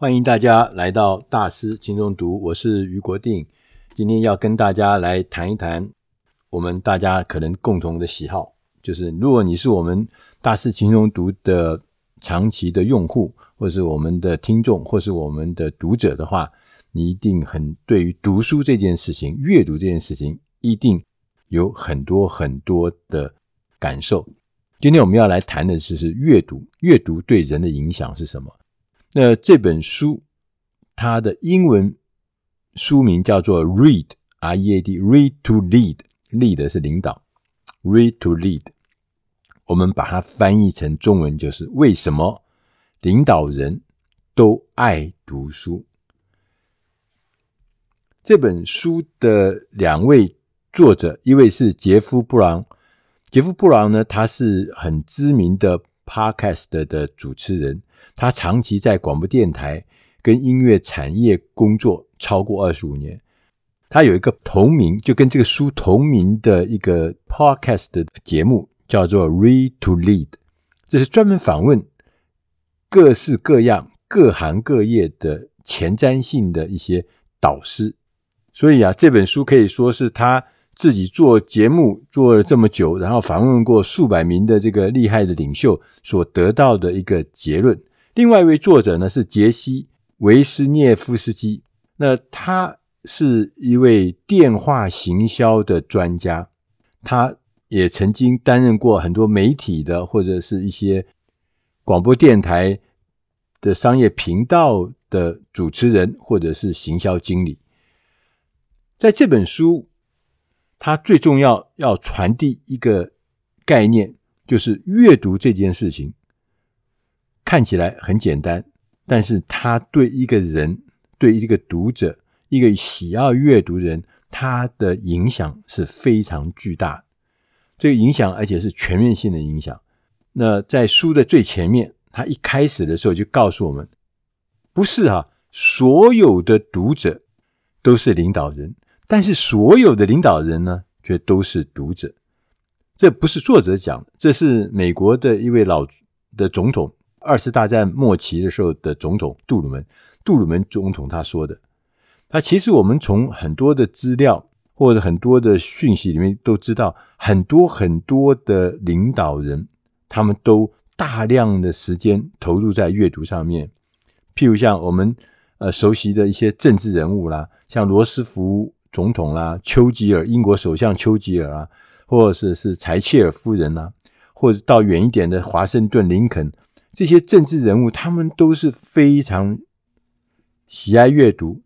欢迎大家来到大师轻松读，我是余国定。今天要跟大家来谈一谈我们大家可能共同的喜好，就是如果你是我们大师轻松读的长期的用户，或是我们的听众，或是我们的读者的话，你一定很对于读书这件事情、阅读这件事情，一定有很多很多的感受。今天我们要来谈的是是阅读，阅读对人的影响是什么？那这本书，它的英文书名叫做 Read，R-E-A-D，Read to Lead，Lead 是领导，Read to Lead，我们把它翻译成中文就是为什么领导人都爱读书。这本书的两位作者，一位是杰夫·布朗，杰夫·布朗呢，他是很知名的 Podcast 的主持人。他长期在广播电台跟音乐产业工作超过二十五年。他有一个同名，就跟这个书同名的一个 podcast 的节目，叫做 Read to Lead。这是专门访问各式各样、各行各业的前瞻性的一些导师。所以啊，这本书可以说是他自己做节目做了这么久，然后访问过数百名的这个厉害的领袖所得到的一个结论。另外一位作者呢是杰西·维斯涅夫斯基，那他是一位电话行销的专家，他也曾经担任过很多媒体的或者是一些广播电台的商业频道的主持人或者是行销经理。在这本书，他最重要要传递一个概念，就是阅读这件事情。看起来很简单，但是他对一个人、对一个读者、一个喜爱阅读人，他的影响是非常巨大。这个影响，而且是全面性的影响。那在书的最前面，他一开始的时候就告诉我们，不是、啊，所有的读者都是领导人，但是所有的领导人呢，却都是读者。这不是作者讲的，这是美国的一位老的总统。二次大战末期的时候的总统杜鲁门，杜鲁门总统他说的，他其实我们从很多的资料或者很多的讯息里面都知道，很多很多的领导人，他们都大量的时间投入在阅读上面。譬如像我们呃熟悉的一些政治人物啦，像罗斯福总统啦、丘吉尔英国首相丘吉尔啊，或者是是柴契尔夫人啦，或者到远一点的华盛顿林肯。这些政治人物，他们都是非常喜爱阅读。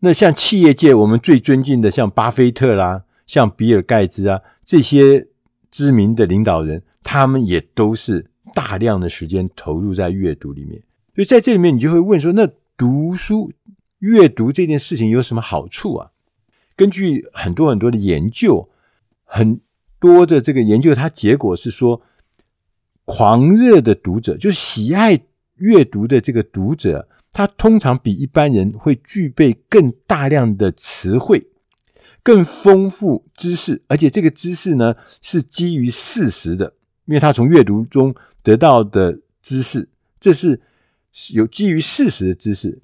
那像企业界，我们最尊敬的，像巴菲特啦，像比尔盖茨啊，这些知名的领导人，他们也都是大量的时间投入在阅读里面。所以在这里面，你就会问说：那读书、阅读这件事情有什么好处啊？根据很多很多的研究，很多的这个研究，它结果是说。狂热的读者，就是喜爱阅读的这个读者，他通常比一般人会具备更大量的词汇，更丰富知识，而且这个知识呢是基于事实的，因为他从阅读中得到的知识，这是有基于事实的知识。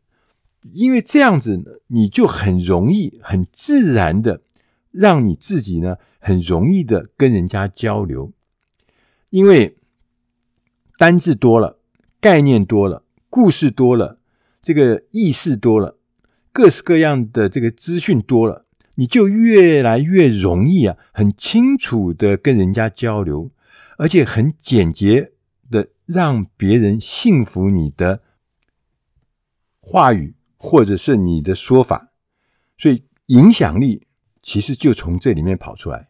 因为这样子呢，你就很容易、很自然的让你自己呢，很容易的跟人家交流，因为。单字多了，概念多了，故事多了，这个意识多了，各式各样的这个资讯多了，你就越来越容易啊，很清楚的跟人家交流，而且很简洁的让别人信服你的话语或者是你的说法，所以影响力其实就从这里面跑出来。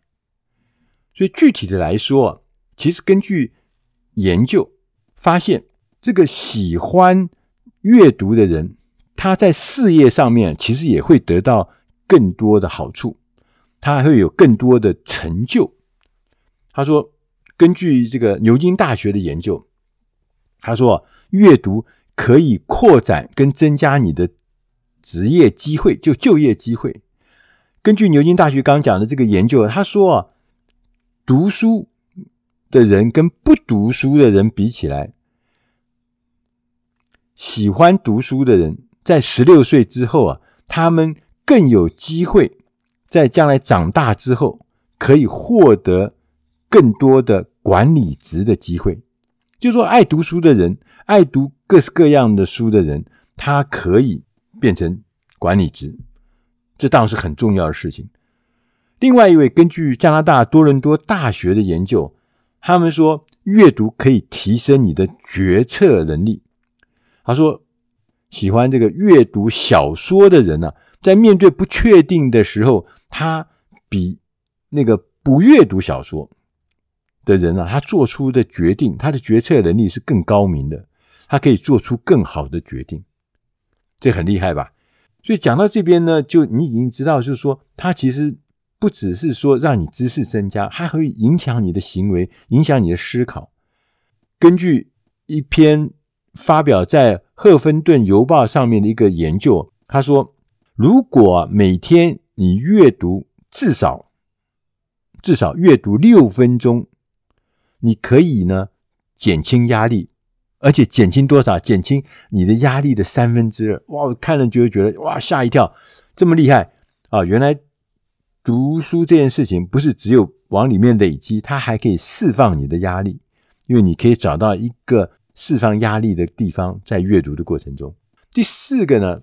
所以具体的来说，其实根据研究。发现这个喜欢阅读的人，他在事业上面其实也会得到更多的好处，他还会有更多的成就。他说，根据这个牛津大学的研究，他说阅读可以扩展跟增加你的职业机会，就就业机会。根据牛津大学刚讲的这个研究，他说啊，读书。的人跟不读书的人比起来，喜欢读书的人，在十六岁之后啊，他们更有机会在将来长大之后，可以获得更多的管理职的机会。就说，爱读书的人，爱读各式各样的书的人，他可以变成管理职，这当然是很重要的事情。另外一位，根据加拿大多伦多大学的研究，他们说，阅读可以提升你的决策能力。他说，喜欢这个阅读小说的人呢、啊，在面对不确定的时候，他比那个不阅读小说的人啊，他做出的决定，他的决策能力是更高明的，他可以做出更好的决定，这很厉害吧？所以讲到这边呢，就你已经知道，就是说，他其实。不只是说让你知识增加，还会影响你的行为，影响你的思考。根据一篇发表在《赫芬顿邮报》上面的一个研究，他说，如果每天你阅读至少至少阅读六分钟，你可以呢减轻压力，而且减轻多少？减轻你的压力的三分之二。哇，看了就会觉得哇吓一跳，这么厉害啊！原来。读书这件事情不是只有往里面累积，它还可以释放你的压力，因为你可以找到一个释放压力的地方，在阅读的过程中。第四个呢，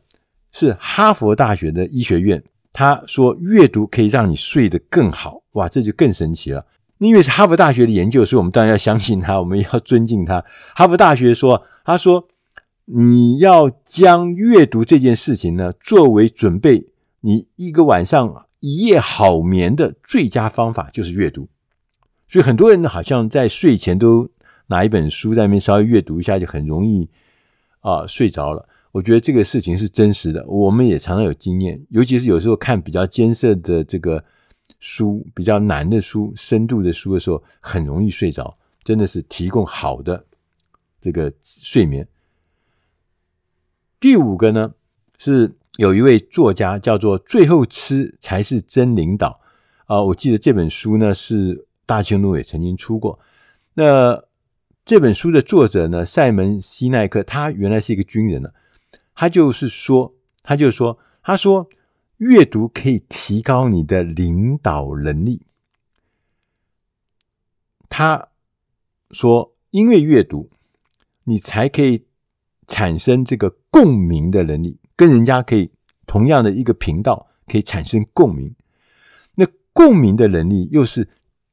是哈佛大学的医学院，他说阅读可以让你睡得更好，哇，这就更神奇了。因为是哈佛大学的研究，所以我们当然要相信他，我们要尊敬他。哈佛大学说，他说你要将阅读这件事情呢，作为准备你一个晚上。一夜好眠的最佳方法就是阅读，所以很多人好像在睡前都拿一本书在那边稍微阅读一下，就很容易啊、睡着了。我觉得这个事情是真实的，我们也常常有经验，尤其是有时候看比较艰涩的这个书、比较难的书、深度的书的时候，很容易睡着，真的是提供好的这个睡眠。第五个呢是。有一位作家叫做“最后吃才是真领导”啊，我记得这本书呢是大青路也曾经出过。那这本书的作者呢，塞门西奈克，他原来是一个军人呢，他就是说，他就说，他说阅读可以提高你的领导能力。他说，因为阅读，你才可以产生这个共鸣的能力。跟人家可以同样的一个频道可以产生共鸣，那共鸣的能力又是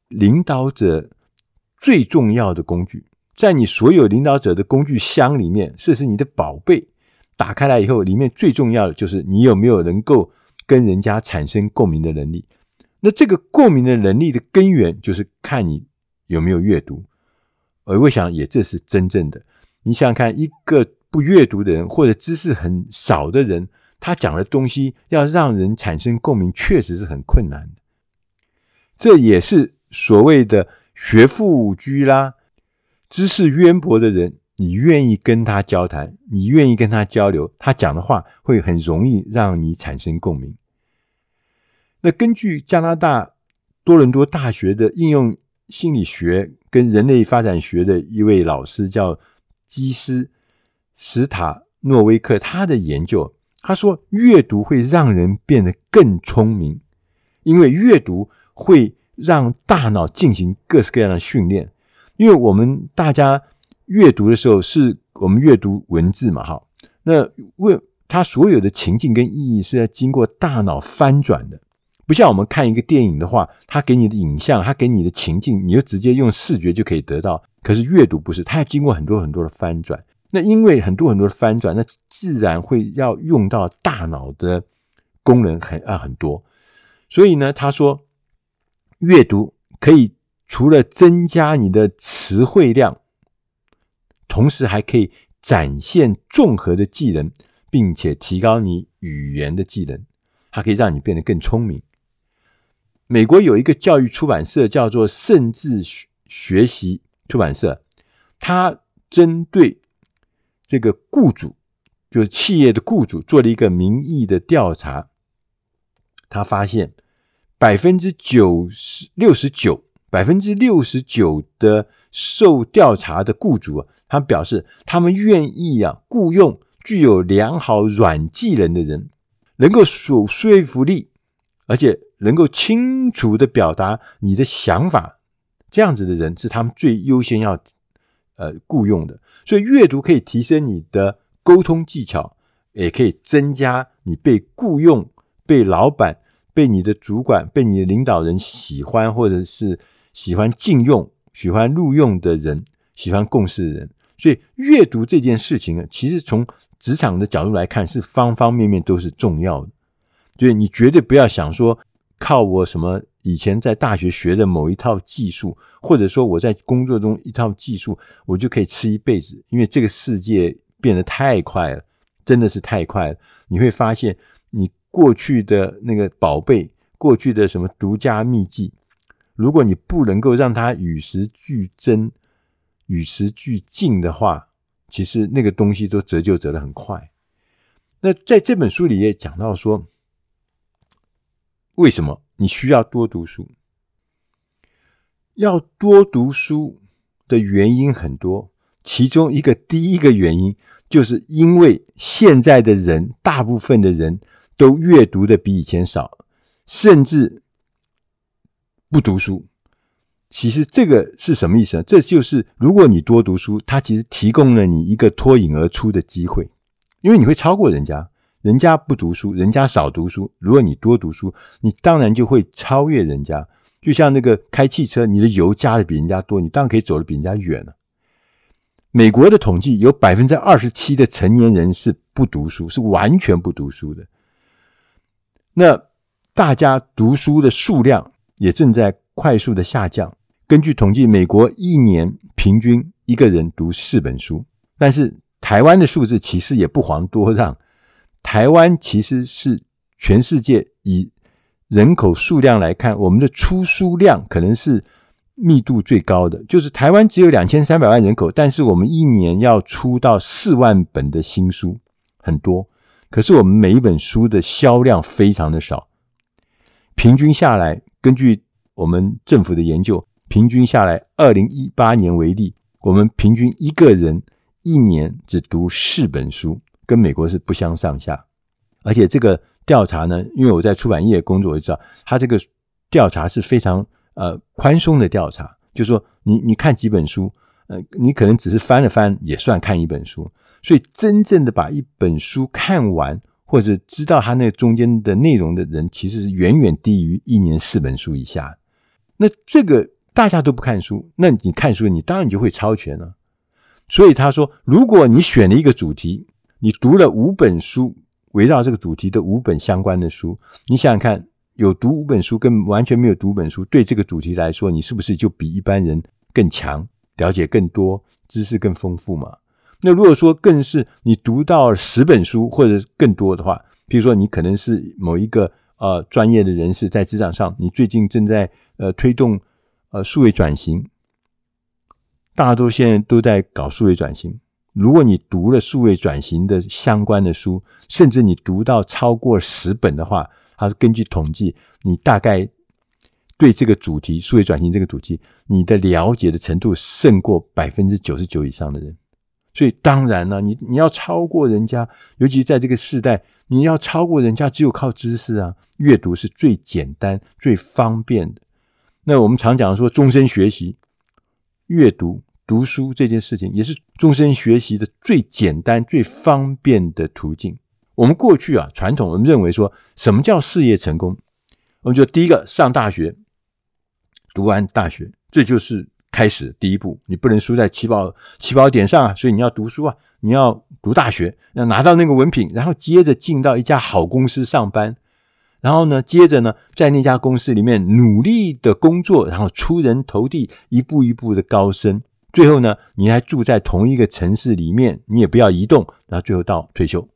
领导者最重要的工具。在你所有领导者的工具箱里面，这是你的宝贝。打开来以后，里面最重要的就是你有没有能够跟人家产生共鸣的能力。那这个共鸣的能力的根源，就是看你有没有阅读。而我想，也这是真正的。你想想看，一个。不阅读的人或者知识很少的人，他讲的东西要让人产生共鸣，确实是很困难的。这也是所谓的学富五车啦，知识渊博的人，你愿意跟他交谈，你愿意跟他交流，他讲的话会很容易让你产生共鸣。那根据加拿大多伦多大学的应用心理学跟人类发展学的一位老师叫基斯。史塔诺威克他的研究，他说阅读会让人变得更聪明，因为阅读会让大脑进行各式各样的训练。因为我们大家阅读的时候，是我们阅读文字嘛，哈，那为它所有的情境跟意义是要经过大脑翻转的，不像我们看一个电影的话，它给你的影像，它给你的情境，你就直接用视觉就可以得到。可是阅读不是，它要经过很多很多的翻转。那因为很多很多的翻转，那自然会要用到大脑的功能很啊很多，所以呢，他说阅读可以除了增加你的词汇量，同时还可以展现综合的技能，并且提高你语言的技能，它可以让你变得更聪明。美国有一个教育出版社叫做圣智学习出版社，它针对这个雇主就是企业的雇主做了一个民意的调查，他发现百分之九十六十九百分之六十九的受调查的雇主啊，他表示他们愿意啊雇佣具有良好软技能的人，能够有说服力，而且能够清楚地表达你的想法，这样子的人是他们最优先要呃雇佣的。所以阅读可以提升你的沟通技巧，也可以增加你被雇佣、被老板、被你的主管、被你的领导人喜欢，或者是喜欢禁用、喜欢录用的人，喜欢共事的人。所以阅读这件事情呢，其实从职场的角度来看，是方方面面都是重要的。所以你绝对不要想说靠我什么以前在大学学的某一套技术，或者说我在工作中一套技术，我就可以吃一辈子。因为这个世界变得太快了，真的是太快了。你会发现，你过去的那个宝贝，过去的什么独家秘技，如果你不能够让它与时俱增。与时俱进的话，其实那个东西都折旧折得很快。那在这本书里也讲到说，为什么你需要多读书？要多读书的原因很多，其中一个第一个原因，就是因为现在的人，大部分的人都阅读的比以前少，甚至不读书。其实这个是什么意思呢？这就是如果你多读书，它其实提供了你一个脱颖而出的机会，因为你会超过人家。人家不读书，人家少读书。如果你多读书，你当然就会超越人家。就像那个开汽车，你的油加的比人家多，你当然可以走得比人家远了。美国的统计有百分之二十七的成年人是不读书，是完全不读书的。那大家读书的数量也正在快速的下降。根据统计，美国一年平均一个人读四本书，但是台湾的数字其实也不遑多让。台湾其实是全世界以人口数量来看，我们的出书量可能是密度最高的。就是台湾只有两千三百万人口，但是我们一年要出到四万本的新书，很多。可是我们每一本书的销量非常的少，平均下来，根据我们政府的研究。平均下来，二零一八年为例，我们平均一个人一年只读四本书，跟美国是不相上下。而且这个调查呢，因为我在出版业工作，我就知道，他这个调查是非常呃宽松的调查，就是说你你看几本书，呃，你可能只是翻了翻也算看一本书。所以真正的把一本书看完，或者知道它那中间的内容的人，其实是远远低于一年四本书以下。那这个。大家都不看书，那你看书，你当然就会超前了。所以他说，如果你选了一个主题，你读了五本书，围绕这个主题的五本相关的书，你想想看，有读五本书跟完全没有读本书，对这个主题来说，你是不是就比一般人更强，了解更多，知识更丰富嘛？那如果说更是你读到十本书或者更多的话，比如说你可能是某一个呃专业的人士，在职场上，你最近正在呃推动。呃，数位转型，大家都现在都在搞数位转型。如果你读了数位转型的相关的书，甚至你读到超过十本的话，它是根据统计，你大概对这个主题数位转型这个主题，你的了解的程度胜过百分之九十九以上的人。所以当然了，你你要超过人家，尤其在这个时代，你要超过人家，只有靠知识啊。阅读是最简单、最方便的。那我们常讲说，终身学习、阅读、读书这件事情，也是终身学习的最简单、最方便的途径。我们过去啊，传统我们认为说，什么叫事业成功？我们就第一个上大学，读完大学，这就是开始第一步。你不能输在起跑起跑点上啊，所以你要读书啊，你要读大学，要拿到那个文凭，然后接着进到一家好公司上班。然后呢，接着呢，在那家公司里面努力的工作，然后出人头地，一步一步的高升。最后呢，你还住在同一个城市里面，你也不要移动，然后最后到退休。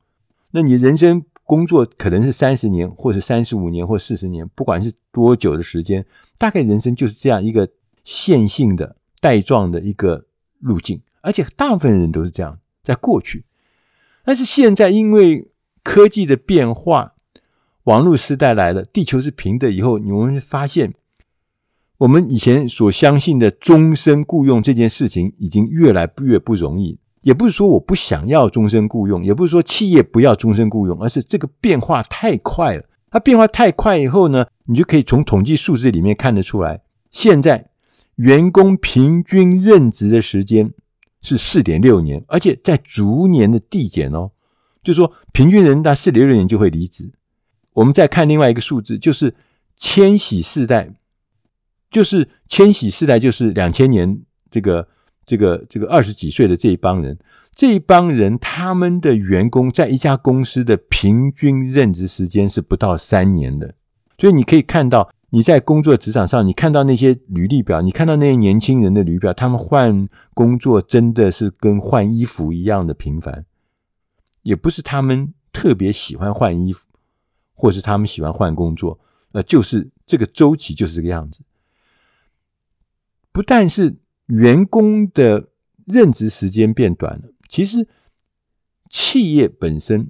那你人生工作可能是三十年，或是三十五年，或四十年，不管是多久的时间，大概人生就是这样一个线性的带状的一个路径。而且大部分人都是这样，在过去。但是现在因为科技的变化。网络时代来了，地球是平的以后，你们会发现，我们以前所相信的终身雇佣这件事情，已经越来越不容易。也不是说我不想要终身雇佣，也不是说企业不要终身雇佣，而是这个变化太快了。它变化太快以后呢，你就可以从统计数字里面看得出来，现在员工平均任职的时间是四点六年，而且在逐年的递减哦。就是说，平均人在四点六年就会离职。我们再看另外一个数字，就是千禧世代。就是千禧世代，就是两千年这个这个这个二十几岁的这一帮人，这一帮人他们的员工在一家公司的平均任职时间是不到三年的，所以你可以看到你在工作职场上，你看到那些履历表，你看到那些年轻人的履历表，他们换工作真的是跟换衣服一样的频繁，也不是他们特别喜欢换衣服，或是他们喜欢换工作，呃，就是这个周期就是这个样子。不但是员工的任职时间变短了，其实企业本身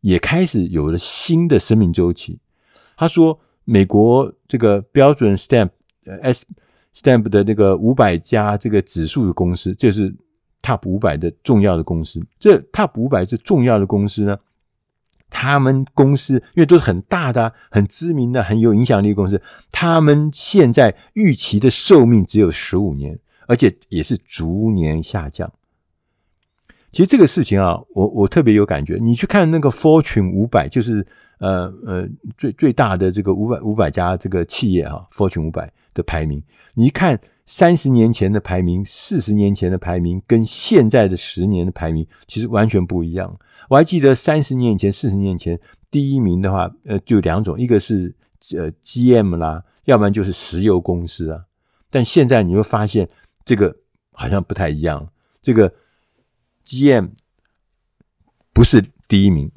也开始有了新的生命周期。他说，美国这个标准 Stamp S Stamp 的那个五百家这个指数的公司，这是 Top 五百的重要的公司。这 Top 五百这重要的公司呢，他们公司因为都是很大的、很知名的、很有影响力的公司，他们现在预期的寿命只有十五年，而且也是逐年下降。其实这个事情啊，我我特别有感觉。你去看那个 Fortune 五百，就是呃呃最最大的这个五百五百家这个企业啊，Fortune 五百的排名，你一看。三十年前的排名，四十年前的排名，跟现在的十年的排名，其实完全不一样。我还记得三十年前、四十年前，第一名的话，呃，就两种，一个是呃 GM 啦，要不然就是石油公司啊。但现在你会发现，这个好像不太一样。这个 GM 不是第一名，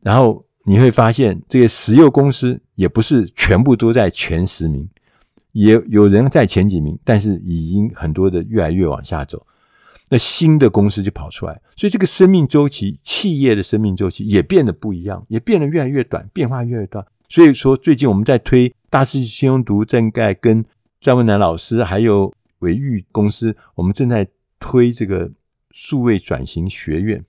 然后你会发现，这个石油公司也不是全部都在前十名。也有人在前几名，但是已经很多的越来越往下走，那新的公司就跑出来，所以这个生命周期，企业的生命周期也变得不一样，也变得越来越短，变化越来越大。所以说，最近我们在推大师轻松读，正在跟张文南老师还有维玉公司，我们正在推这个数位转型学院，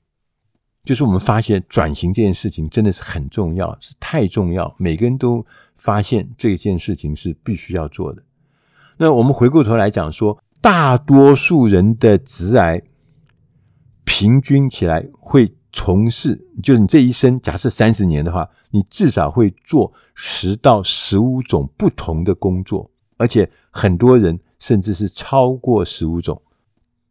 就是我们发现转型这件事情真的是很重要，是太重要，每个人都。发现这件事情是必须要做的。那我们回过头来讲说，大多数人的直癌平均起来会从事，就是你这一生假设三十年的话，你至少会做十到十五种不同的工作，而且很多人甚至是超过十五种。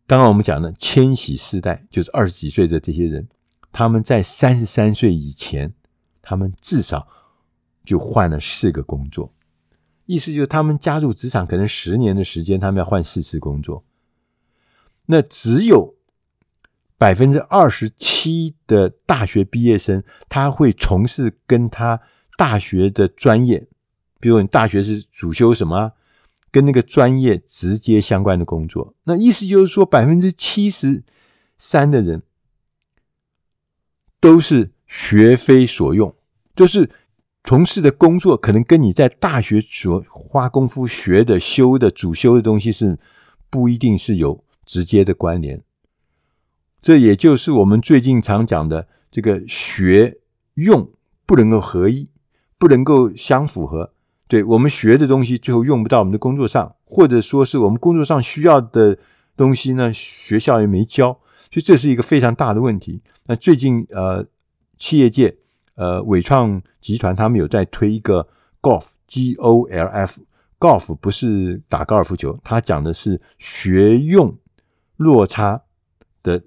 刚刚我们讲的千禧世代，就是二十几岁的这些人，他们在三十三岁以前，他们至少。就换了四个工作，意思就是他们加入职场可能十年的时间，他们要换四次工作。那只有百分之二十七的大学毕业生，他会从事跟他大学的专业，比如你大学是主修什么，跟那个专业直接相关的工作。那意思就是说，百分之七十三的人都是学非所用，就是。从事的工作可能跟你在大学所花功夫学的、修的、主修的东西是不一定是有直接的关联。这也就是我们最近常讲的这个学用不能够合一，不能够相符合。对，我们学的东西最后用不到我们的工作上，或者说是我们工作上需要的东西呢，学校也没教，所以这是一个非常大的问题。那最近呃，企业界。呃，纬创集团他们有在推一个 Golf，G O L F，Golf 不是打高尔夫球，他讲的是学用落差的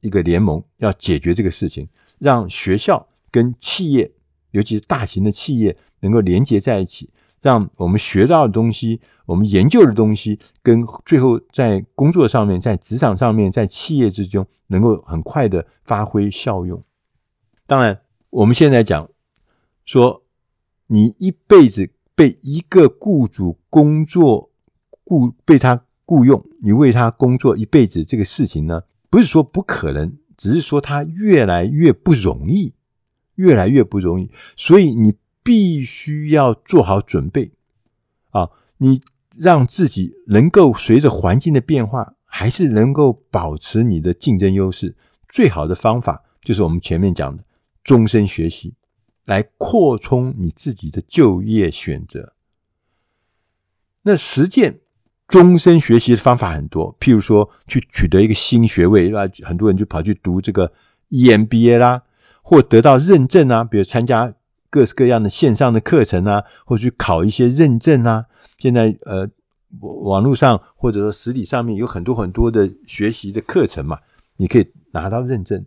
一个联盟，要解决这个事情，让学校跟企业，尤其是大型的企业能够连接在一起，让我们学到的东西，我们研究的东西，跟最后在工作上面，在职场上面，在企业之中，能够很快的发挥效用。当然。我们现在讲说，你一辈子被一个雇主工作雇被他雇佣，你为他工作一辈子这个事情呢，不是说不可能，只是说他越来越不容易，越来越不容易。所以你必须要做好准备啊！你让自己能够随着环境的变化，还是能够保持你的竞争优势，最好的方法就是我们前面讲的终身学习，来扩充你自己的就业选择。那实践终身学习的方法很多，譬如说去取得一个新学位，那很多人就跑去读这个 EMBA 啦，或得到认证啊，比如参加各式各样的线上的课程啊，或去考一些认证啊。现在呃，网络上或者说实体上面有很多很多的学习的课程嘛，你可以拿到认证。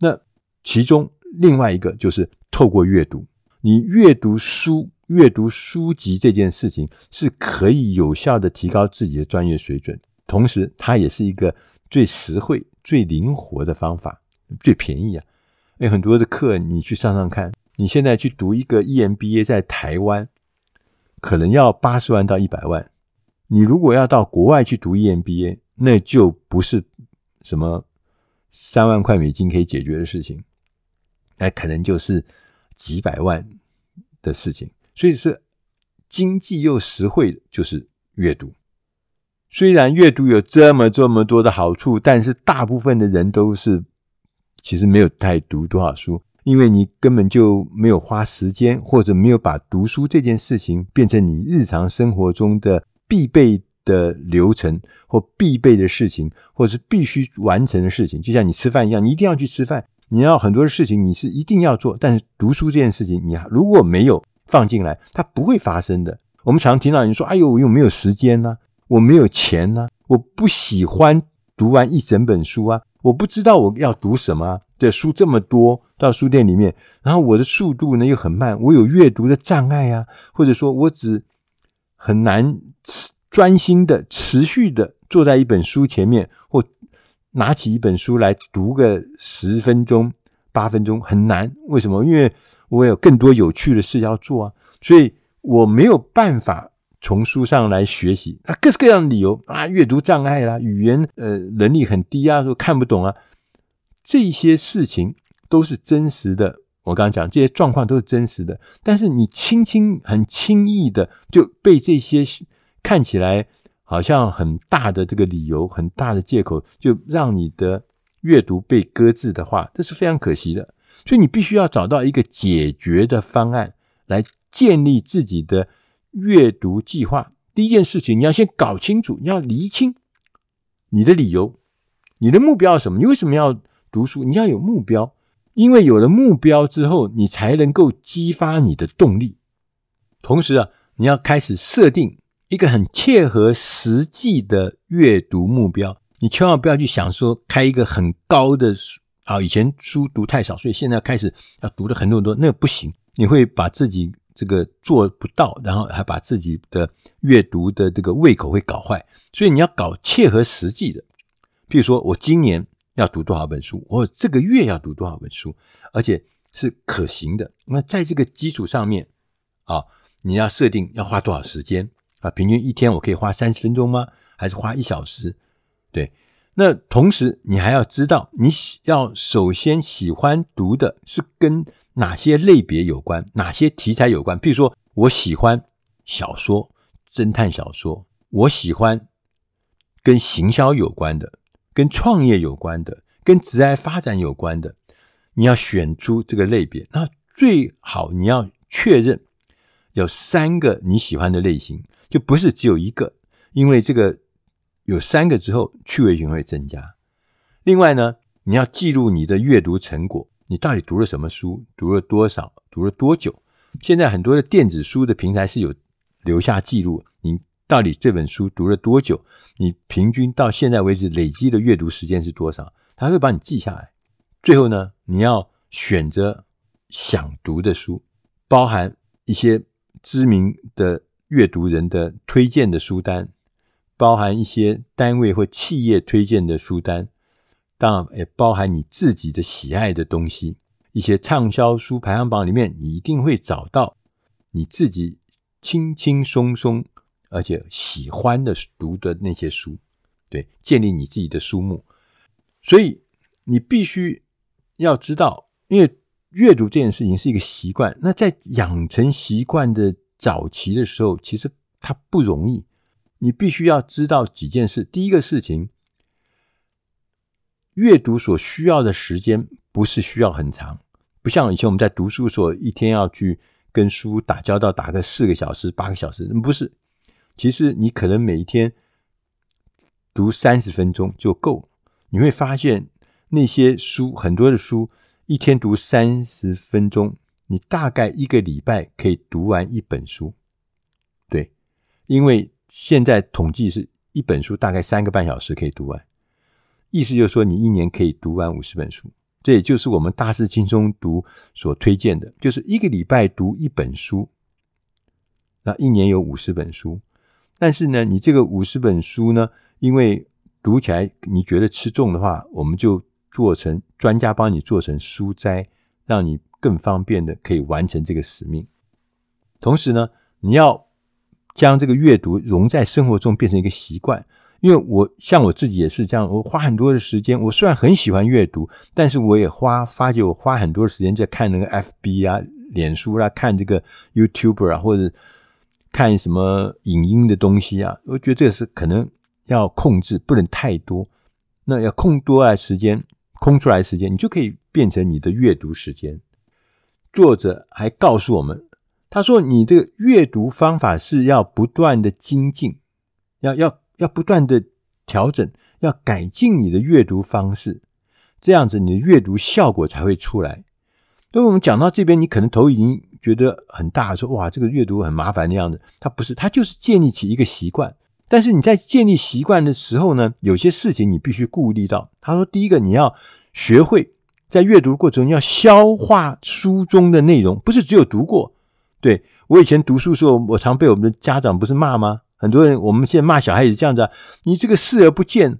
那其中另外一个就是透过阅读，你阅读书。阅读书籍这件事情是可以有效的提高自己的专业水准，同时它也是一个最实惠、最灵活的方法，最便宜啊！有很多的课你去上上看，你现在去读一个 EMBA，在台湾可能要八十万到一百万，你如果要到国外去读 EMBA，那就不是什么三万块美金可以解决的事情，那可能就是几百万的事情。所以是经济又实惠，就是阅读。虽然阅读有这么这么多的好处，但是大部分的人都是其实没有太读多少书，因为你根本就没有花时间，或者没有把读书这件事情变成你日常生活中的必备的流程或必备的事情，或者是必须完成的事情。就像你吃饭一样，你一定要去吃饭，你要很多的事情你是一定要做，但是读书这件事情，你如果没有。放进来，它不会发生的。我们常听到人说：“哎呦，我又没有时间呢、我没有钱呢、我不喜欢读完一整本书啊，我不知道我要读什么、啊。”对，书这么多，到书店里面，然后我的速度呢又很慢，我有阅读的障碍啊，或者说我只很难专心的、持续的坐在一本书前面，或拿起一本书来读个十分钟、八分钟，很难。为什么？因为我有更多有趣的事要做啊，所以我没有办法从书上来学习啊，各式各样的理由啊，阅读障碍啦，语言呃能力很低啊，说看不懂啊，这些事情都是真实的。我刚刚讲这些状况都是真实的，但是你轻轻很轻易的就被这些看起来好像很大的这个理由、很大的借口，就让你的阅读被搁置的话，这是非常可惜的。所以你必须要找到一个解决的方案，来建立自己的阅读计划。第一件事情，你要先搞清楚，你要厘清你的理由，你的目标是什么？你为什么要读书？你要有目标，因为有了目标之后，你才能够激发你的动力。同时啊，你要开始设定一个很切合实际的阅读目标。你千万不要去想说开一个很高的。啊，以前书读太少，所以现在开始要读的很多很多，那不行，你会把自己这个做不到，然后还把自己的阅读的这个胃口会搞坏。所以你要搞切合实际的，譬如说我今年要读多少本书，我这个月要读多少本书，而且是可行的。那在这个基础上面啊，你要设定要花多少时间啊？平均一天我可以花三十分钟吗？还是花一小时？对。那同时，你还要知道，你要首先喜欢读的是跟哪些类别有关，哪些题材有关。譬如说，我喜欢小说、侦探小说，我喜欢跟行销有关的、跟创业有关的、跟职业发展有关的。你要选出这个类别，那最好你要确认有三个你喜欢的类型，就不是只有一个，因为这个。有三个之后，趣味性会增加。另外呢，你要记录你的阅读成果，你到底读了什么书，读了多少，读了多久。现在很多的电子书的平台是有留下记录，你到底这本书读了多久，你平均到现在为止累积的阅读时间是多少，它会帮你记下来。最后呢，你要选择想读的书，包含一些知名的阅读人的推荐的书单。包含一些单位或企业推荐的书单，当然也包含你自己的喜爱的东西。一些畅销书排行榜里面，你一定会找到你自己轻轻松松而且喜欢的读的那些书。对，建立你自己的书目。所以你必须要知道，因为阅读这件事情是一个习惯。那在养成习惯的早期的时候，其实它不容易。你必须要知道几件事。第一个事情，阅读所需要的时间不是需要很长，不像以前我们在读书所一天要去跟书打交道，打个四个小时、八个小时，不是。其实你可能每一天读三十分钟就够了。你会发现那些书，很多的书，一天读三十分钟，你大概一个礼拜可以读完一本书。对，因为现在统计是一本书大概三个半小时可以读完，意思就是说你一年可以读完五十本书。这也就是我们大师轻松读所推荐的，就是一个礼拜读一本书，那一年有五十本书。但是呢，你这个五十本书呢，因为读起来你觉得吃重的话，我们就做成专家帮你做成书斋，让你更方便的可以完成这个使命。同时呢，你要将这个阅读融在生活中，变成一个习惯。因为我像我自己也是这样，我花很多的时间。我虽然很喜欢阅读，但是我也花发觉我花很多的时间在看那个 FB 啊、脸书啊，看这个 YouTube 啊，或者看什么影音的东西啊。我觉得这个是可能。要控制，不能太多。那要空多啊时间，空出来时间，你就可以变成你的阅读时间。作者还告诉我们，他说：“你这个阅读方法是要不断的精进，要要要不断的调整，要改进你的阅读方式，这样子你的阅读效果才会出来。”所以我们讲到这边，你可能头已经觉得很大，说：“哇，这个阅读很麻烦的样子。”它不是，它就是建立起一个习惯。但是你在建立习惯的时候呢，有些事情你必须顾虑到。他说，第一个你要学会在阅读过程中要消化书中的内容，不是只有读过。对，我以前读书的时候，我常被我们的家长不是骂吗？很多人我们现在骂小孩子这样子，你这个视而不见，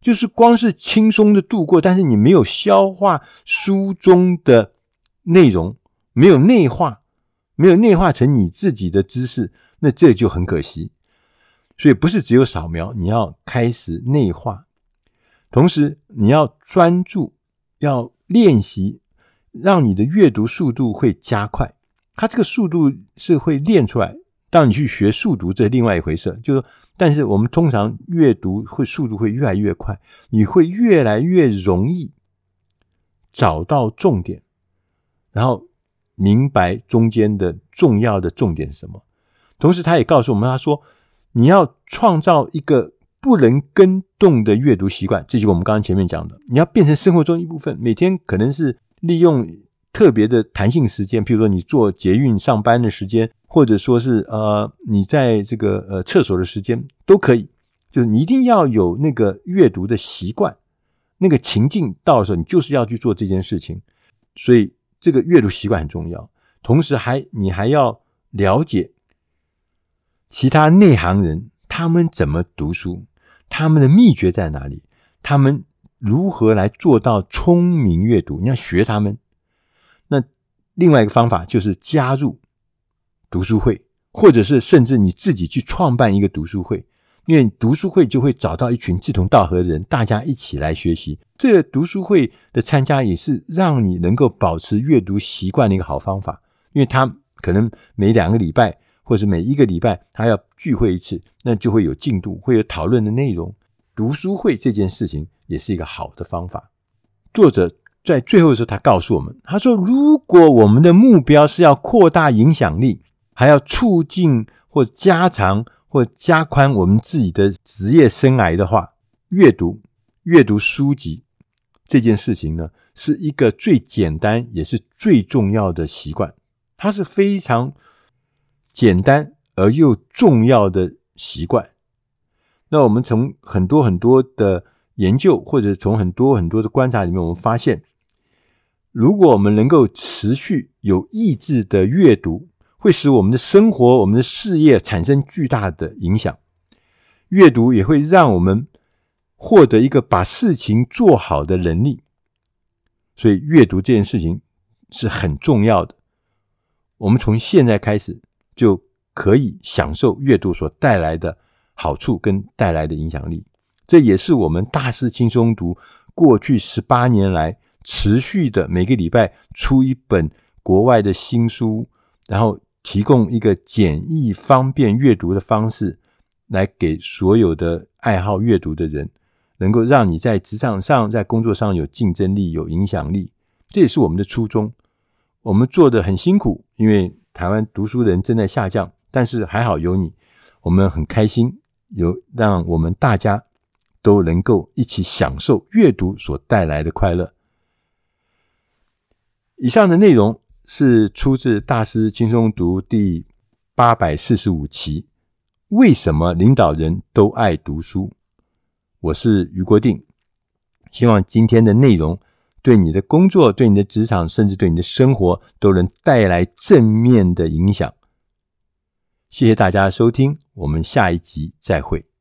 就是光是轻松的度过，但是你没有消化书中的内容，没有内化，没有内化成你自己的知识，那这就很可惜。所以不是只有扫描，你要开始内化，同时你要专注，要练习，让你的阅读速度会加快。它这个速度是会练出来。当你去学速读，这是另外一回事。就是，但是我们通常阅读会速度会越来越快，你会越来越容易找到重点，然后明白中间的重要的重点是什么。同时，他也告诉我们，他说。你要创造一个不能跟动的阅读习惯，这就是我们刚刚前面讲的。你要变成生活中一部分，每天可能是利用特别的弹性时间，譬如说你坐捷运上班的时间，或者说是呃你在这个呃厕所的时间都可以。就是你一定要有那个阅读的习惯，那个情境到的时候，你就是要去做这件事情。所以这个阅读习惯很重要，同时还你还要了解。其他内行人他们怎么读书？他们的秘诀在哪里？他们如何来做到聪明阅读？你要学他们。那另外一个方法就是加入读书会，或者是甚至你自己去创办一个读书会，因为读书会就会找到一群志同道合的人，大家一起来学习。这个读书会的参加也是让你能够保持阅读习惯的一个好方法，因为他可能每两个礼拜。或是每一个礼拜他要聚会一次，那就会有进度，会有讨论的内容。读书会这件事情也是一个好的方法。作者在最后的时候，他告诉我们，他说：“如果我们的目标是要扩大影响力，还要促进或加长或加宽我们自己的职业生涯的话，阅读阅读书籍这件事情呢，是一个最简单也是最重要的习惯。它是非常。”简单而又重要的习惯。那我们从很多很多的研究，或者从很多很多的观察里面，我们发现，如果我们能够持续有意志的阅读，会使我们的生活、我们的事业产生巨大的影响。阅读也会让我们获得一个把事情做好的能力。所以，阅读这件事情是很重要的。我们从现在开始。就可以享受阅读所带来的好处跟带来的影响力，这也是我们大师轻松读过去十八年来持续的每个礼拜出一本国外的新书，然后提供一个简易方便阅读的方式，来给所有的爱好阅读的人，能够让你在职场上、在工作上有竞争力、有影响力。这也是我们的初衷。我们做得很辛苦，因为台湾读书人正在下降，但是还好有你，我们很开心，有让我们大家都能够一起享受阅读所带来的快乐。以上的内容是出自《大师轻松读》第八百四十五期。为什么领导人都爱读书？我是余国定，希望今天的内容对你的工作、对你的职场，甚至对你的生活，都能带来正面的影响。谢谢大家的收听，我们下一集再会。